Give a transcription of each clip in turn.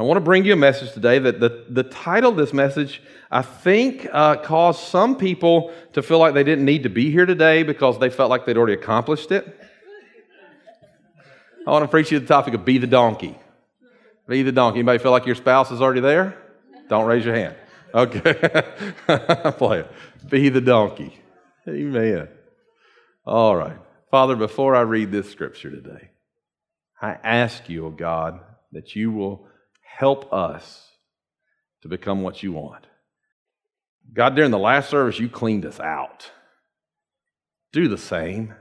I want to bring you a message today that the, the title of this message, I think, uh, caused some people to feel like they didn't need to be here today because they felt like they'd already accomplished it. I want to preach you the topic of be the donkey. Be the donkey. Anybody feel like your spouse is already there? Don't raise your hand. Okay. Play it. Be the donkey. Amen. All right. Father, before I read this scripture today, I ask you, oh God, that you will help us to become what you want. God, during the last service, you cleaned us out. Do the same.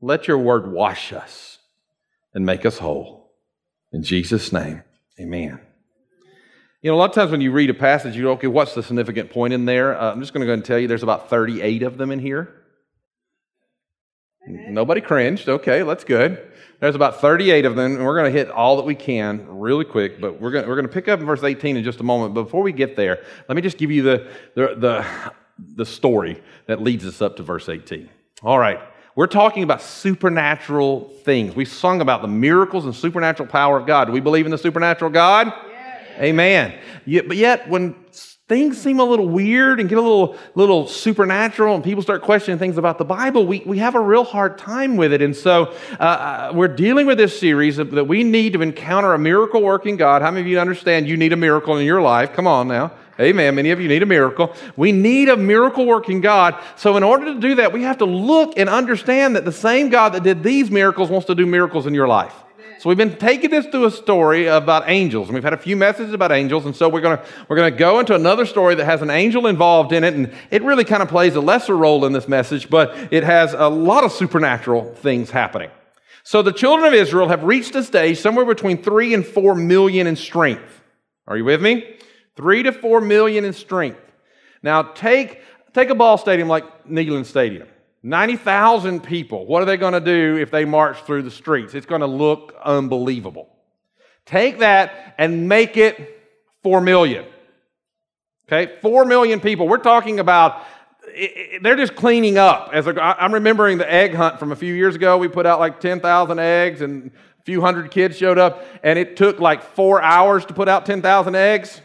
Let your word wash us and make us whole. In Jesus' name, amen. You know, a lot of times when you read a passage, you go, okay, what's the significant point in there? Uh, I'm just going to go and tell you there's about 38 of them in here. Nobody cringed. Okay, that's good. There's about 38 of them, and we're going to hit all that we can really quick, but we're going, we're going to pick up in verse 18 in just a moment. But before we get there, let me just give you the, the, the, the story that leads us up to verse 18. All right. We're talking about supernatural things. We sung about the miracles and supernatural power of God. Do we believe in the supernatural God? Yes. Amen. Yet, but yet, when things seem a little weird and get a little, little supernatural and people start questioning things about the Bible, we, we have a real hard time with it. And so uh, uh we're dealing with this series that we need to encounter a miracle working God. How many of you understand you need a miracle in your life? Come on now. Amen. Many of you need a miracle. We need a miracle working God. So, in order to do that, we have to look and understand that the same God that did these miracles wants to do miracles in your life. So we've been taking this through a story about angels, and we've had a few messages about angels, and so we're to we're to go into another story that has an angel involved in it, and it really kind of plays a lesser role in this message, but it has a lot of supernatural things happening. So the children of Israel have reached a stage somewhere between three and four million in strength. Are you with me? Three to four million in strength. Now take take a ball stadium like Neyland Stadium. 90,000 people. What are they going to do if they march through the streets? It's going to look unbelievable. Take that and make it 4 million. Okay, 4 million people. We're talking about, they're just cleaning up. As I'm remembering the egg hunt from a few years ago. We put out like 10,000 eggs and a few hundred kids showed up, and it took like four hours to put out 10,000 eggs,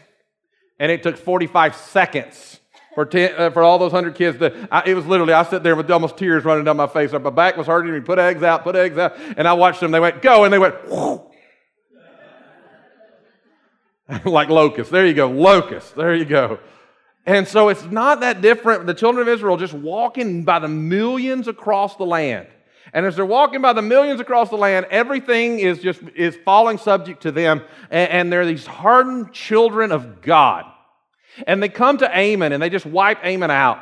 and it took 45 seconds for, ten, uh, for all those hundred kids. I, it was literally, I sat there with almost tears running down my face. My back was hurting me. Put eggs out, put eggs out. And I watched them. They went, go. And they went, like locusts. There you go. Locusts. There you go. And so it's not that different. The children of Israel just walking by the millions across the land. And as they're walking by the millions across the land, everything is just is falling subject to them. And, and they're these hardened children of God. And they come to Ammon and they just wipe Ammon out.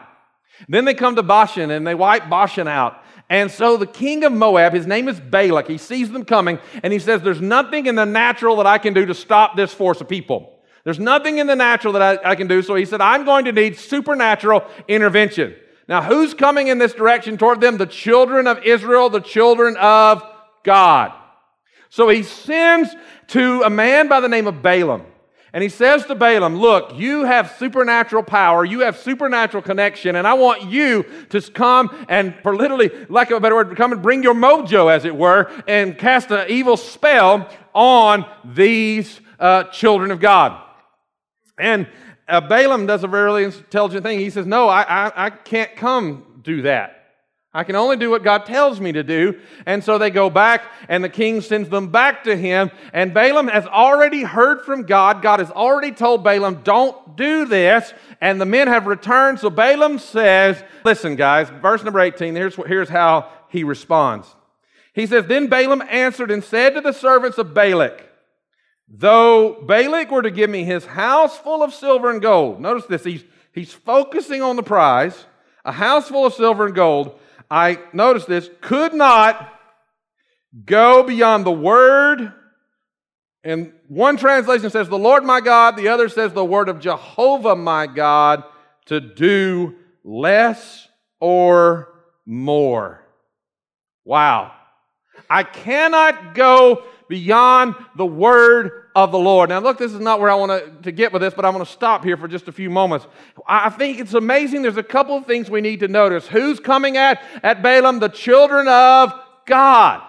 Then they come to Bashan and they wipe Bashan out. And so the king of Moab, his name is Balak, he sees them coming and he says, There's nothing in the natural that I can do to stop this force of people. There's nothing in the natural that I, I can do. So he said, I'm going to need supernatural intervention. Now, who's coming in this direction toward them? The children of Israel, the children of God. So he sends to a man by the name of Balaam. And he says to Balaam, Look, you have supernatural power, you have supernatural connection, and I want you to come and, for literally, lack of a better word, come and bring your mojo, as it were, and cast an evil spell on these uh, children of God. And uh, Balaam does a very intelligent thing. He says, No, I, I, I can't come do that. I can only do what God tells me to do. And so they go back, and the king sends them back to him. And Balaam has already heard from God. God has already told Balaam, don't do this. And the men have returned. So Balaam says, Listen, guys, verse number 18, here's, here's how he responds. He says, Then Balaam answered and said to the servants of Balak, Though Balak were to give me his house full of silver and gold, notice this, he's, he's focusing on the prize, a house full of silver and gold. I notice this, could not go beyond the word And one translation says, The Lord my God, the other says, The word of Jehovah my God, to do less or more. Wow. I cannot go beyond the word of the Lord. Now, look, this is not where I want to, get with this, but I'm going to stop here for just a few moments. I think it's amazing. There's a couple of things we need to notice. Who's coming at, at Balaam? The children of God.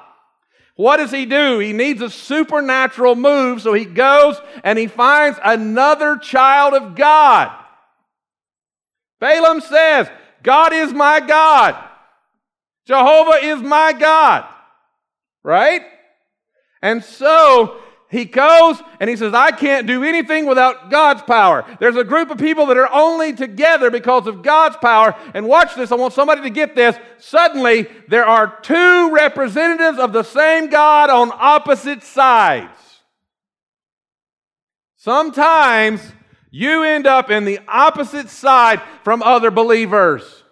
What does he do? He needs a supernatural move, so he goes and he finds another child of God. Balaam says, God is my God. Jehovah is my God. Right? And so he goes and he says, I can't do anything without God's power. There's a group of people that are only together because of God's power. And watch this, I want somebody to get this. Suddenly, there are two representatives of the same God on opposite sides. Sometimes you end up in the opposite side from other believers.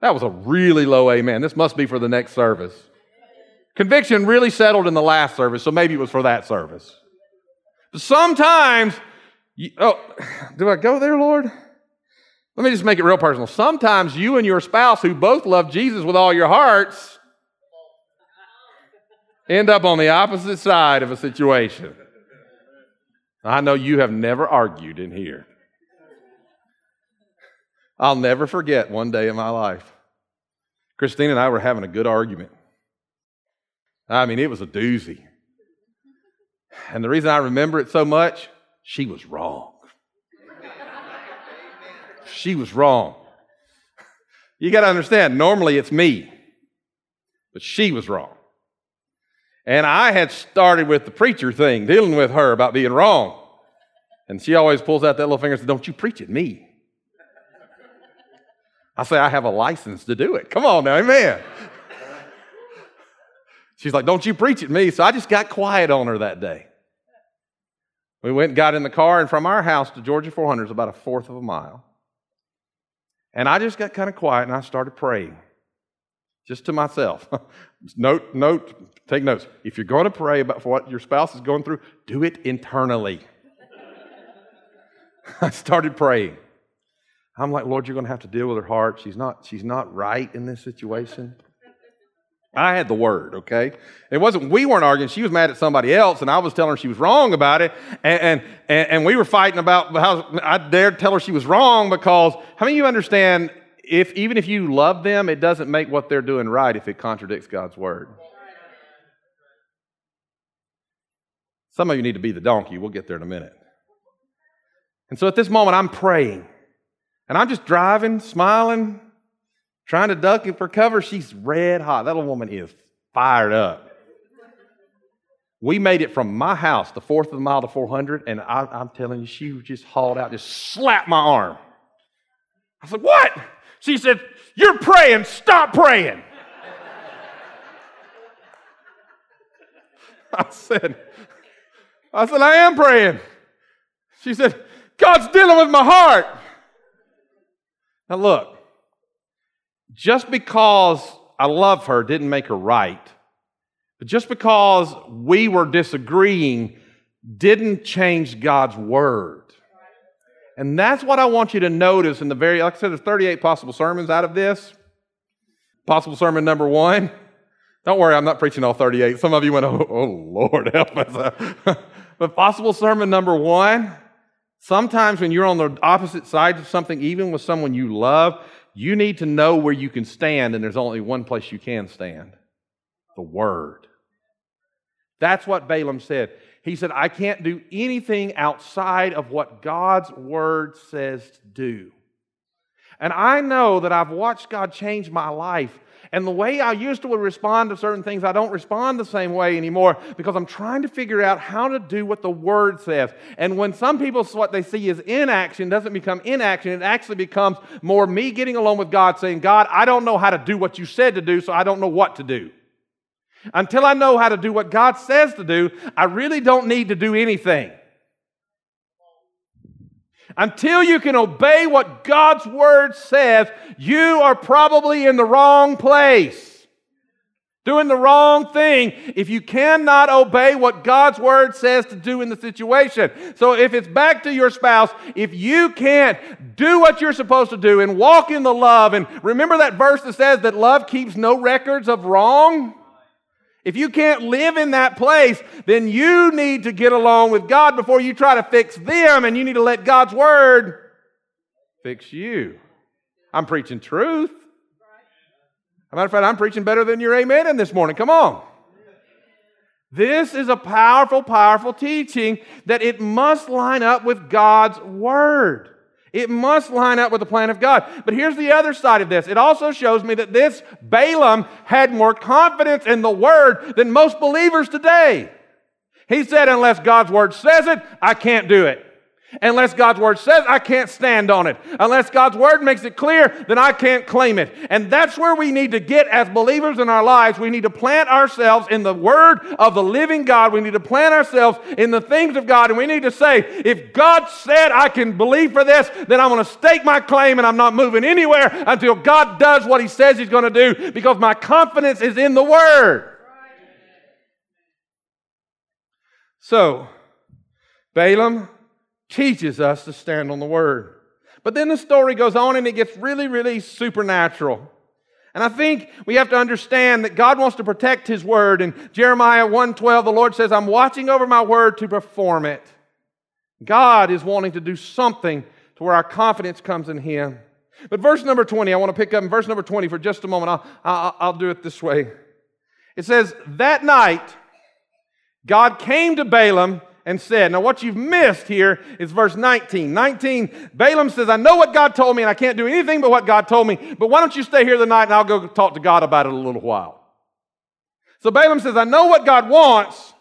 That was a really low amen. This must be for the next service. Conviction really settled in the last service, so maybe it was for that service. Sometimes, you, oh, do I go there, Lord? Let me just make it real personal. Sometimes you and your spouse, who both love Jesus with all your hearts, end up on the opposite side of a situation. I know you have never argued in here. I'll never forget one day in my life. Christine and I were having a good argument. I mean, it was a doozy. And the reason I remember it so much, she was wrong. she was wrong. You got to understand, normally it's me, but she was wrong. And I had started with the preacher thing, dealing with her about being wrong. And she always pulls out that little finger and says, Don't you preach at me. I say, I have a license to do it. Come on now, amen. She's like, Don't you preach at me. So I just got quiet on her that day. We went and got in the car, and from our house to Georgia 400 is about a fourth of a mile. And I just got kind of quiet and I started praying, just to myself. note, note, take notes. If you're going to pray about what your spouse is going through, do it internally. I started praying. I'm like, Lord, you're going to have to deal with her heart. She's not, she's not right in this situation. I had the word, okay? It wasn't, we weren't arguing. She was mad at somebody else, and I was telling her she was wrong about it. And, and, and we were fighting about how I dared tell her she was wrong because, how many of you understand, if, even if you love them, it doesn't make what they're doing right if it contradicts God's word? Some of you need to be the donkey. We'll get there in a minute. And so at this moment, I'm praying. And I'm just driving, smiling, trying to duck it for cover. She's red hot. That little woman is fired up. We made it from my house, the fourth of the mile to 400, and I, am telling you, she just hauled out, just slapped my arm. I said, What? She said, You're praying, stop praying. I said, I said, I am praying. She said, God's dealing with my heart. Now, look, just because I love her didn't make her right. But just because we were disagreeing didn't change God's word. And that's what I want you to notice in the very, like I said, there's 38 possible sermons out of this. Possible sermon number one. Don't worry, I'm not preaching all 38. Some of you went, oh, oh Lord, help us. but possible sermon number one. Sometimes when you're on the opposite side of something, even with someone you love, you need to know where you can stand, and there's only one place you can stand the Word. That's what Balaam said. He said, I can't do anything outside of what God's Word says to do. And I know that I've watched God change my life and the way I used to respond to certain things, I don't respond the same way anymore because I'm trying to figure out how to do what the Word says. And when some people, what they see is inaction doesn't become inaction, it actually becomes more me getting along with God saying, God, I don't know how to do what you said to do, so I don't know what to do. Until I know how to do what God says to do, I really don't need to do anything. Until you can obey what God's word says, you are probably in the wrong place. doing the wrong thing if you cannot obey what God's word says to do in the situation. So if it's back to your spouse, if you can't do what you're supposed to do and walk in the love, and remember that verse that says that love keeps no records of wrong? If you can't live in that place, then you need to get along with God before you try to fix them, and you need to let God's word fix you. I'm preaching truth. As a matter of fact, I'm preaching better than your amen in this morning. Come on. This is a powerful, powerful teaching that it must line up with God's word. It must line up with the plan of God. But here's the other side of this. It also shows me that this Balaam had more confidence in the word than most believers today. He said, unless God's word says it, I can't do it. Unless God's word says I can't stand on it. Unless God's word makes it clear, then I can't claim it. And that's where we need to get as believers in our lives. We need to plant ourselves in the word of the living God. We need to plant ourselves in the things of God. And we need to say, if God said I can believe for this, then I'm going to stake my claim and I'm not moving anywhere until God does what he says he's going to do because my confidence is in the word. So, Balaam teaches us to stand on the word. But then the story goes on and it gets really, really supernatural. And I think we have to understand that God wants to protect his word. In Jeremiah 1:12, the Lord says, "I'm watching over my word to perform it." God is wanting to do something to where our confidence comes in him. But verse number 20, I want to pick up in verse number 20 for just a moment. I'll, I'll, I'll do it this way. It says, That night, God came to Balaam and said. Now, what you've missed here is verse 19. 19, Balaam says, I know what God told me, and I can't do anything but what God told me, but why don't you stay here the night and I'll go talk to God about it a little while. So Balaam says, I know what God wants,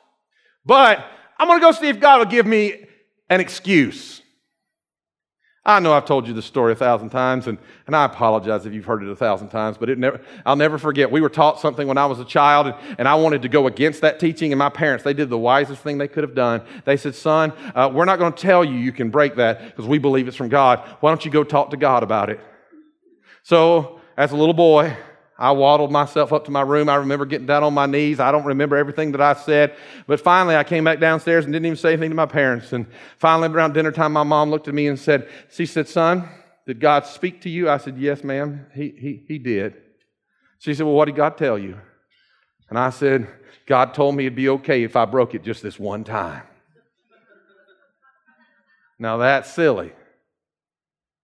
but I'm going to go see if God will give me an excuse. I know I've told you this story a thousand times, and, and I apologize if you've heard it a thousand times, but it never, I'll never forget. We were taught something when I was a child, and, and I wanted to go against that teaching, and my parents, they did the wisest thing they could have done. They said, Son, uh, we're not going to tell you you can break that because we believe it's from God. Why don't you go talk to God about it? So, as a little boy, I waddled myself up to my room. I remember getting down on my knees. I don't remember everything that I said. But finally, I came back downstairs and didn't even say anything to my parents. And finally, around dinner time, my mom looked at me and said, She said, Son, did God speak to you? I said, Yes, ma'am. He, he, he did. She said, Well, what did God tell you? And I said, God told me it'd be okay if I broke it just this one time. now, that's silly.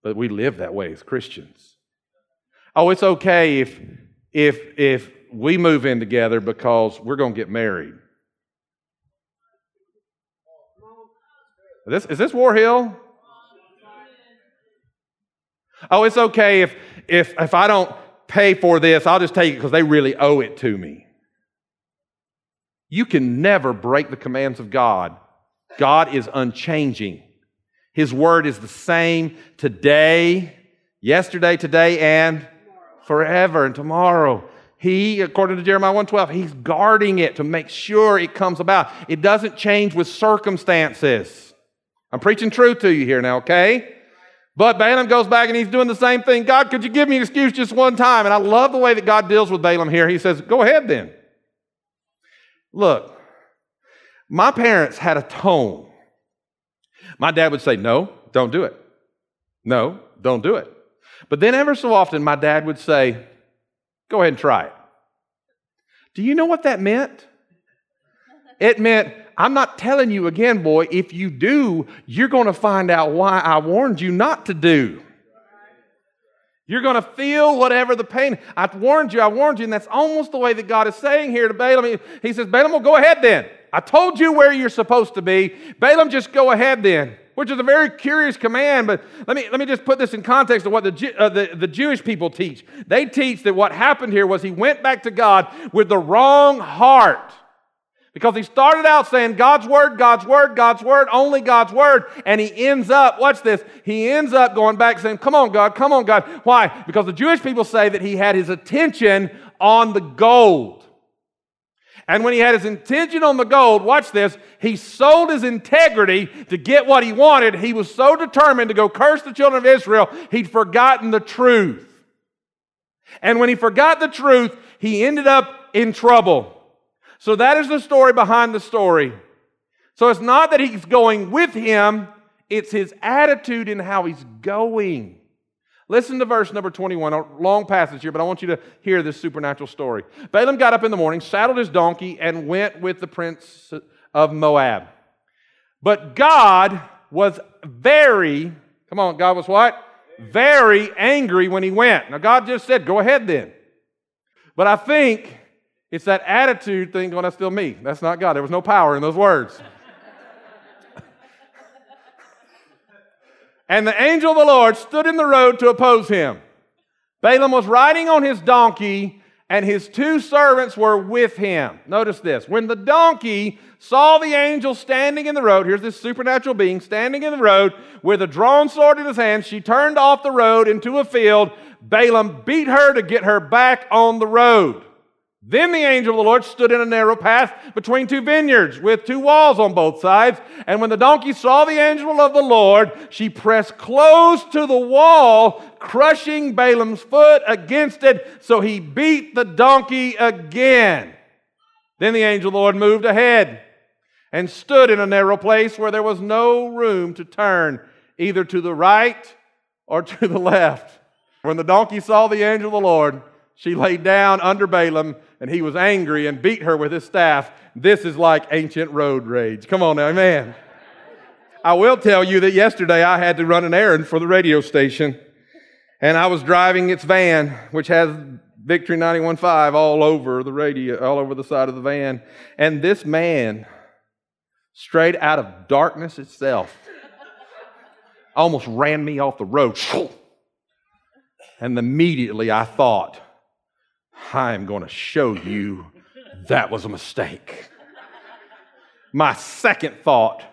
But we live that way as Christians. Oh, it's okay if if if we move in together because we're going to get married. Is this, is this War Hill? Oh, it's okay if if if I don't pay for this, I'll just take it because they really owe it to me. You can never break the commands of God. God is unchanging. His word is the same today, yesterday, today, and forever and tomorrow. He, according to Jeremiah 112, he's guarding it to make sure it comes about. It doesn't change with circumstances. I'm preaching truth to you here now, okay? But Balaam goes back and he's doing the same thing. God, could you give me an excuse just one time? And I love the way that God deals with Balaam here. He says, Go ahead then. Look, my parents had a tone. My dad would say, No, don't do it. No, don't do it. But then, ever so often, my dad would say, Go ahead and try it. Do you know what that meant? It meant, I'm not telling you again, boy. If you do, you're going to find out why I warned you not to do. You're going to feel whatever the pain. I warned you, I warned you. And that's almost the way that God is saying here to Balaam. He says, Balaam, well, go ahead then. I told you where you're supposed to be. Balaam, just go ahead then which is a very curious command. But let me, let me just put this in context of what the, uh, the, the Jewish people teach. They teach that what happened here was he went back to God with the wrong heart. Because he started out saying God's word, God's word, God's word, only God's word. And he ends up, watch this, he ends up going back saying, Come on, God, come on, God. Why? Because the Jewish people say that he had his attention on the gold. And when he had his intention on the gold, watch this, he sold his integrity to get what he wanted. He was so determined to go curse the children of Israel, he'd forgotten the truth. And when he forgot the truth, he ended up in trouble. So that is the story behind the story. So it's not that he's going with him, it's his attitude in how he's going. Listen to verse number 21, a long passage here, but I want you to hear this supernatural story. Balaam got up in the morning, saddled his donkey, and went with the prince of Moab. But God was very, come on, God was what? Very angry when he went. Now, God just said, go ahead then. But I think it's that attitude thing going, that's still me. That's not God. There was no power in those words. And the angel of the Lord stood in the road to oppose him. Balaam was riding on his donkey, and his two servants were with him. Notice this. When the donkey saw the angel standing in the road, here's this supernatural being standing in the road with a drawn sword in his hand, she turned off the road into a field. Balaam beat her to get her back on the road. Then the angel of the Lord stood in a narrow path between two vineyards with two walls on both sides. And when the donkey saw the angel of the Lord, she pressed close to the wall, crushing Balaam's foot against it. So he beat the donkey again. Then the angel of the Lord moved ahead and stood in a narrow place where there was no room to turn either to the right or to the left. When the donkey saw the angel of the Lord, she lay down under Balaam, and he was angry and beat her with his staff. This is like ancient road rage. Come on now, man. I will tell you that yesterday I had to run an errand for the radio station, and I was driving its van, which has Victory 91.5 all over the radio, all over the side of the van. And this man, straight out of darkness itself, almost ran me off the road. And immediately I thought, I'm going to show you that was a mistake. My second thought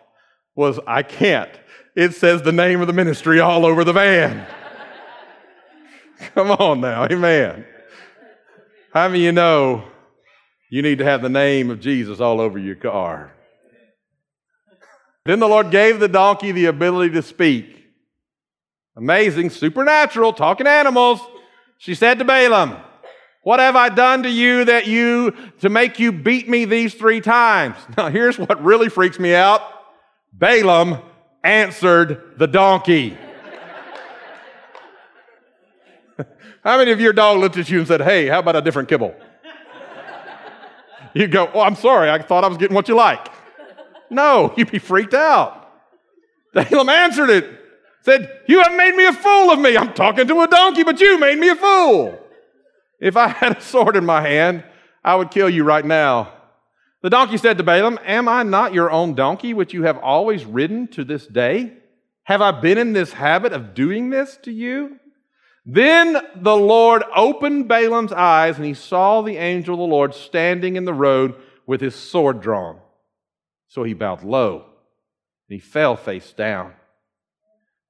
was, I can't. It says the name of the ministry all over the van. Come on now, amen. How many you know you need to have the name of Jesus all over your car? Then the Lord gave the donkey the ability to speak. Amazing, supernatural, talking animals. She said to Balaam, what have I done to you that you, to make you beat me these three times? Now here's what really freaks me out. Balaam answered the donkey. how many of your dog looked at you and said, Hey, how about a different kibble? you go, Oh, I'm sorry. I thought I was getting what you like. No, you'd be freaked out. Balaam answered it. Said, You have made me a fool of me. I'm talking to a donkey, but you made me a fool. If I had a sword in my hand, I would kill you right now. The donkey said to Balaam, Am I not your own donkey, which you have always ridden to this day? Have I been in this habit of doing this to you? Then the Lord opened Balaam's eyes, and he saw the angel of the Lord standing in the road with his sword drawn. So he bowed low, and he fell face down.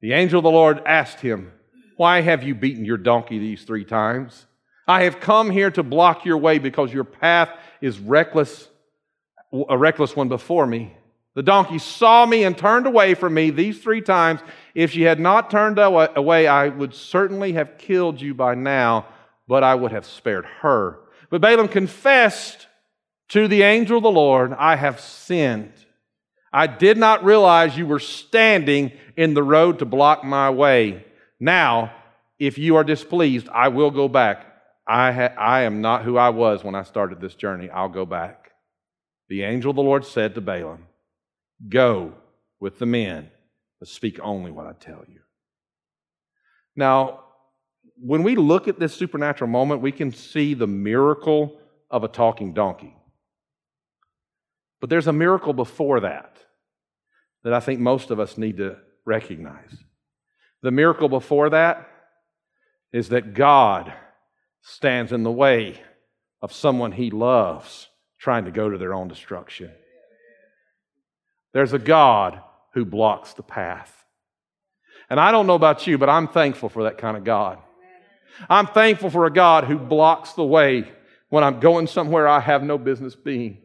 The angel of the Lord asked him, Why have you beaten your donkey these three times? I have come here to block your way because your path is reckless, a reckless one before me. The donkey saw me and turned away from me these three times. If she had not turned away, I would certainly have killed you by now, but I would have spared her. But Balaam confessed to the angel of the Lord, I have sinned. I did not realize you were standing in the road to block my way. Now, if you are displeased, I will go back I, ha- I am not who I was when I started this journey. I'll go back. The angel of the Lord said to Balaam, Go with the men, but speak only what I tell you. Now, when we look at this supernatural moment, we can see the miracle of a talking donkey. But there's a miracle before that that I think most of us need to recognize. The miracle before that is that God stands in the way of someone he loves trying to go to their own destruction. There's a God who blocks the path. And I don't know about you, but I'm thankful for that kind of God. I'm thankful for a God who blocks the way when I'm going somewhere I have no business being.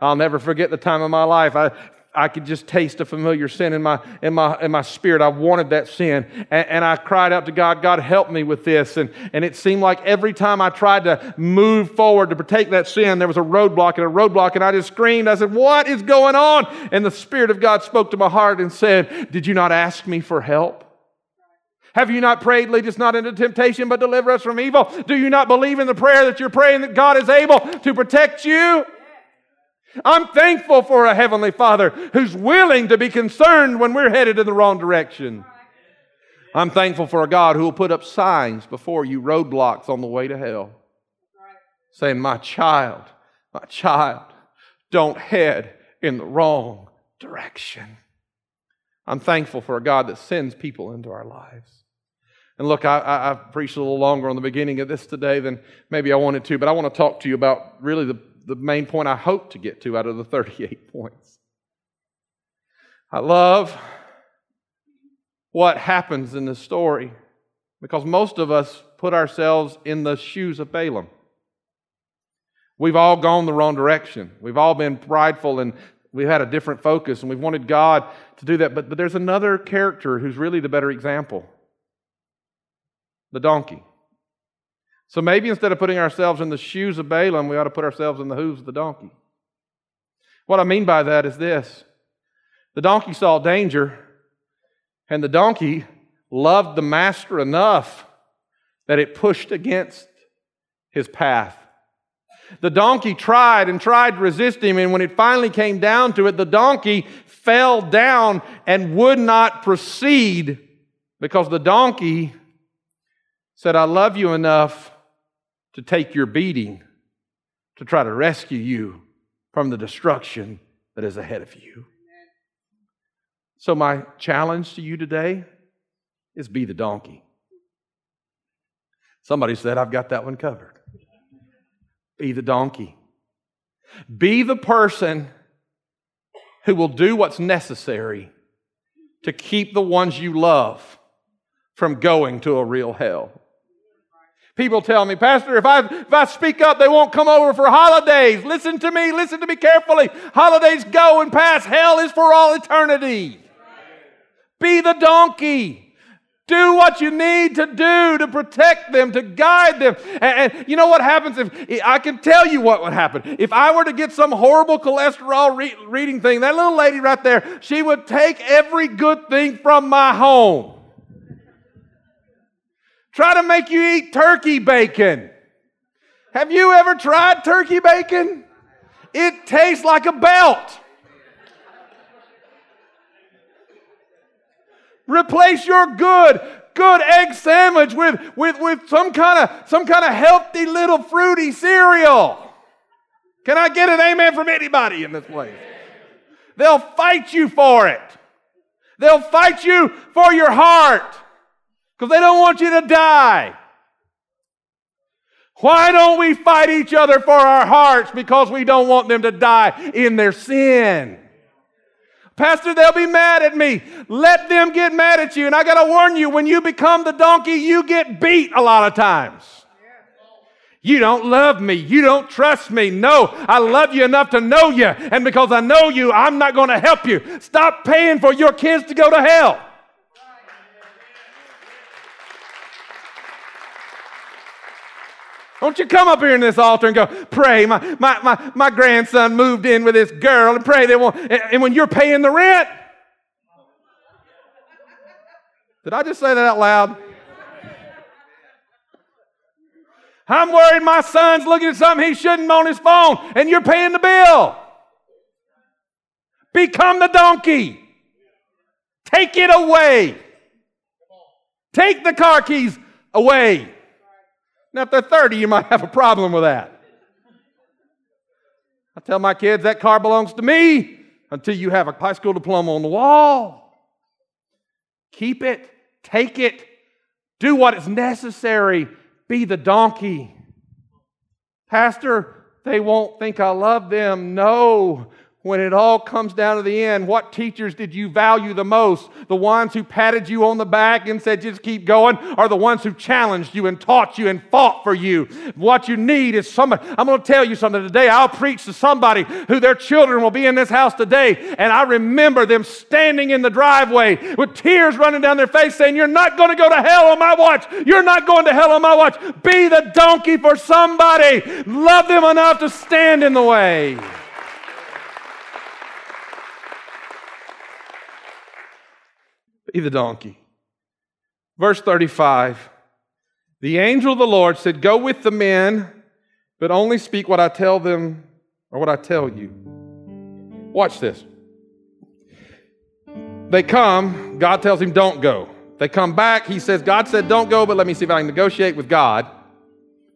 I'll never forget the time of my life. I, I could just taste a familiar sin in my, in my, in my spirit. I wanted that sin. And, and, I cried out to God, God, help me with this. And, and it seemed like every time I tried to move forward to take that sin, there was a roadblock and a roadblock. And I just screamed. I said, What is going on? And the Spirit of God spoke to my heart and said, Did you not ask me for help? Have you not prayed, lead us not into temptation, but deliver us from evil? Do you not believe in the prayer that you're praying that God is able to protect you? I'm thankful for a Heavenly Father who's willing to be concerned when we're headed in the wrong direction. I'm thankful for a God who will put up signs before you, roadblocks on the way to hell, saying, My child, my child, don't head in the wrong direction. I'm thankful for a God that sends people into our lives. And look, I, I, have preached a little longer on the beginning of this today than maybe I wanted to, but I want to talk to you about really the the main point I hope to get to out of the 38 points. I love what happens in this story because most of us put ourselves in the shoes of Balaam. We've all gone the wrong direction. We've all been prideful and we've had a different focus and we've wanted God to do that. But, but there's another character who's really the better example the donkey. So maybe instead of putting ourselves in the shoes of Balaam, we ought to put ourselves in the hooves of the donkey. What I mean by that is this the donkey saw danger, and the donkey loved the master enough that it pushed against his path. The donkey tried and tried to resist him, and when it finally came down to it, the donkey fell down and would not proceed because the donkey said, I love you enough to take your beating to try to rescue you from the destruction that is ahead of you. So, my challenge to you today is be the donkey. Somebody said, I've got that one covered. Be the donkey. Be the person who will do what's necessary to keep the ones you love from going to a real hell. People tell me, Pastor, if I, if I speak up, they won't come over for holidays. Listen to me, listen to me carefully. Holidays go and pass. Hell is for all eternity. Be the donkey. Do what you need to do to protect them, to guide them. And, and, you know what happens if I can tell you what would happen. If I were to get some horrible cholesterol re- reading thing, that little lady right there, she would take every good thing from my home. Try to make you eat turkey bacon. Have you ever tried turkey bacon? It tastes like a belt. Replace your good, good egg sandwich with, with, with some kind of some kind of healthy little fruity cereal. Can I get an amen from anybody in this place? They'll fight you for it. They'll fight you for your heart because they don't want you to die. Why don't we fight each other for our hearts? Because we don't want them to die in their sin. Pastor, they'll be mad at me. Let them get mad at you. And I got to warn you, when you become the donkey, you get beat a lot of times. You don't love me. You don't trust me. No, I love you enough to know you. And because I know you, I'm not going to help you. Stop paying for your kids to go to hell. Don't you come up here in this altar and go, pray. My, my, my, my grandson moved in with this girl and pray they won't. And, and when you're paying the rent, did I just say that out loud? I'm worried my son's looking at something he shouldn't on his phone and you're paying the bill. Become the donkey. Take it away. Take the car keys away. Now, if they're 30, you might have a problem with that. I tell my kids that car belongs to me until you have a high school diploma on the wall. Keep it, take it, do what is necessary, be the donkey. Pastor, they won't think I love them. No, when it all comes down to the end, what teachers did you value the most? The ones who patted you on the back and said, just keep going, or the ones who challenged you and taught you and fought for you? What you need is somebody. I'm going to tell you something today. I'll preach to somebody who their children will be in this house today, and I remember them standing in the driveway with tears running down their face saying, You're not going to go to hell on my watch. You're not going to hell on my watch. Be the donkey for somebody. Love them enough to stand in the way. Be the donkey. Verse 35 The angel of the Lord said, Go with the men, but only speak what I tell them or what I tell you. Watch this. They come, God tells him, Don't go. They come back, he says, God said, Don't go, but let me see if I can negotiate with God,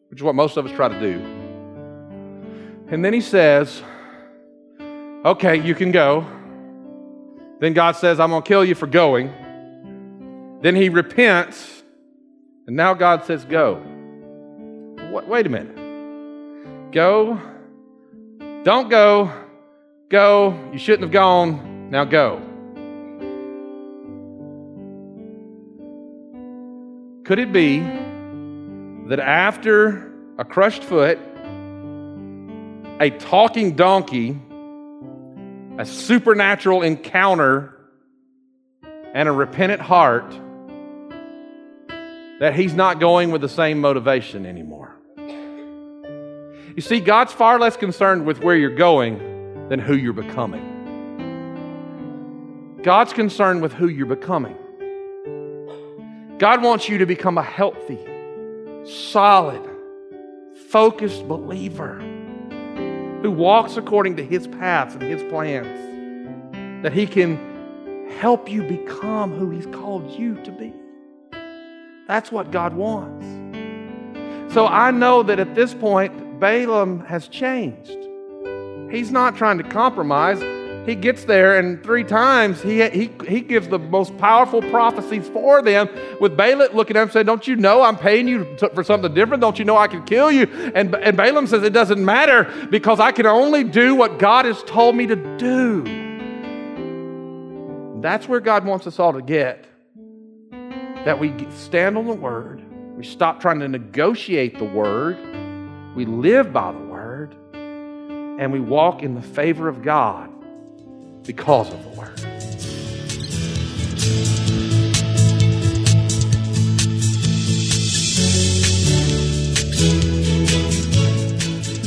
which is what most of us try to do. And then he says, Okay, you can go. Then God says, I'm going to kill you for going. Then he repents, and now God says, Go. Wait a minute. Go. Don't go. Go. You shouldn't have gone. Now go. Could it be that after a crushed foot, a talking donkey, a supernatural encounter, and a repentant heart, that he's not going with the same motivation anymore. You see, God's far less concerned with where you're going than who you're becoming. God's concerned with who you're becoming. God wants you to become a healthy, solid, focused believer who walks according to his paths and his plans, that he can help you become who he's called you to be. That's what God wants. So I know that at this point, Balaam has changed. He's not trying to compromise. He gets there, and three times he, he, he gives the most powerful prophecies for them. With Balak looking at him saying, Don't you know I'm paying you for something different? Don't you know I can kill you? And, and Balaam says, It doesn't matter because I can only do what God has told me to do. That's where God wants us all to get that we stand on the Word, we stop trying to negotiate the Word, we live by the Word, and we walk in the favor of God because of the Word.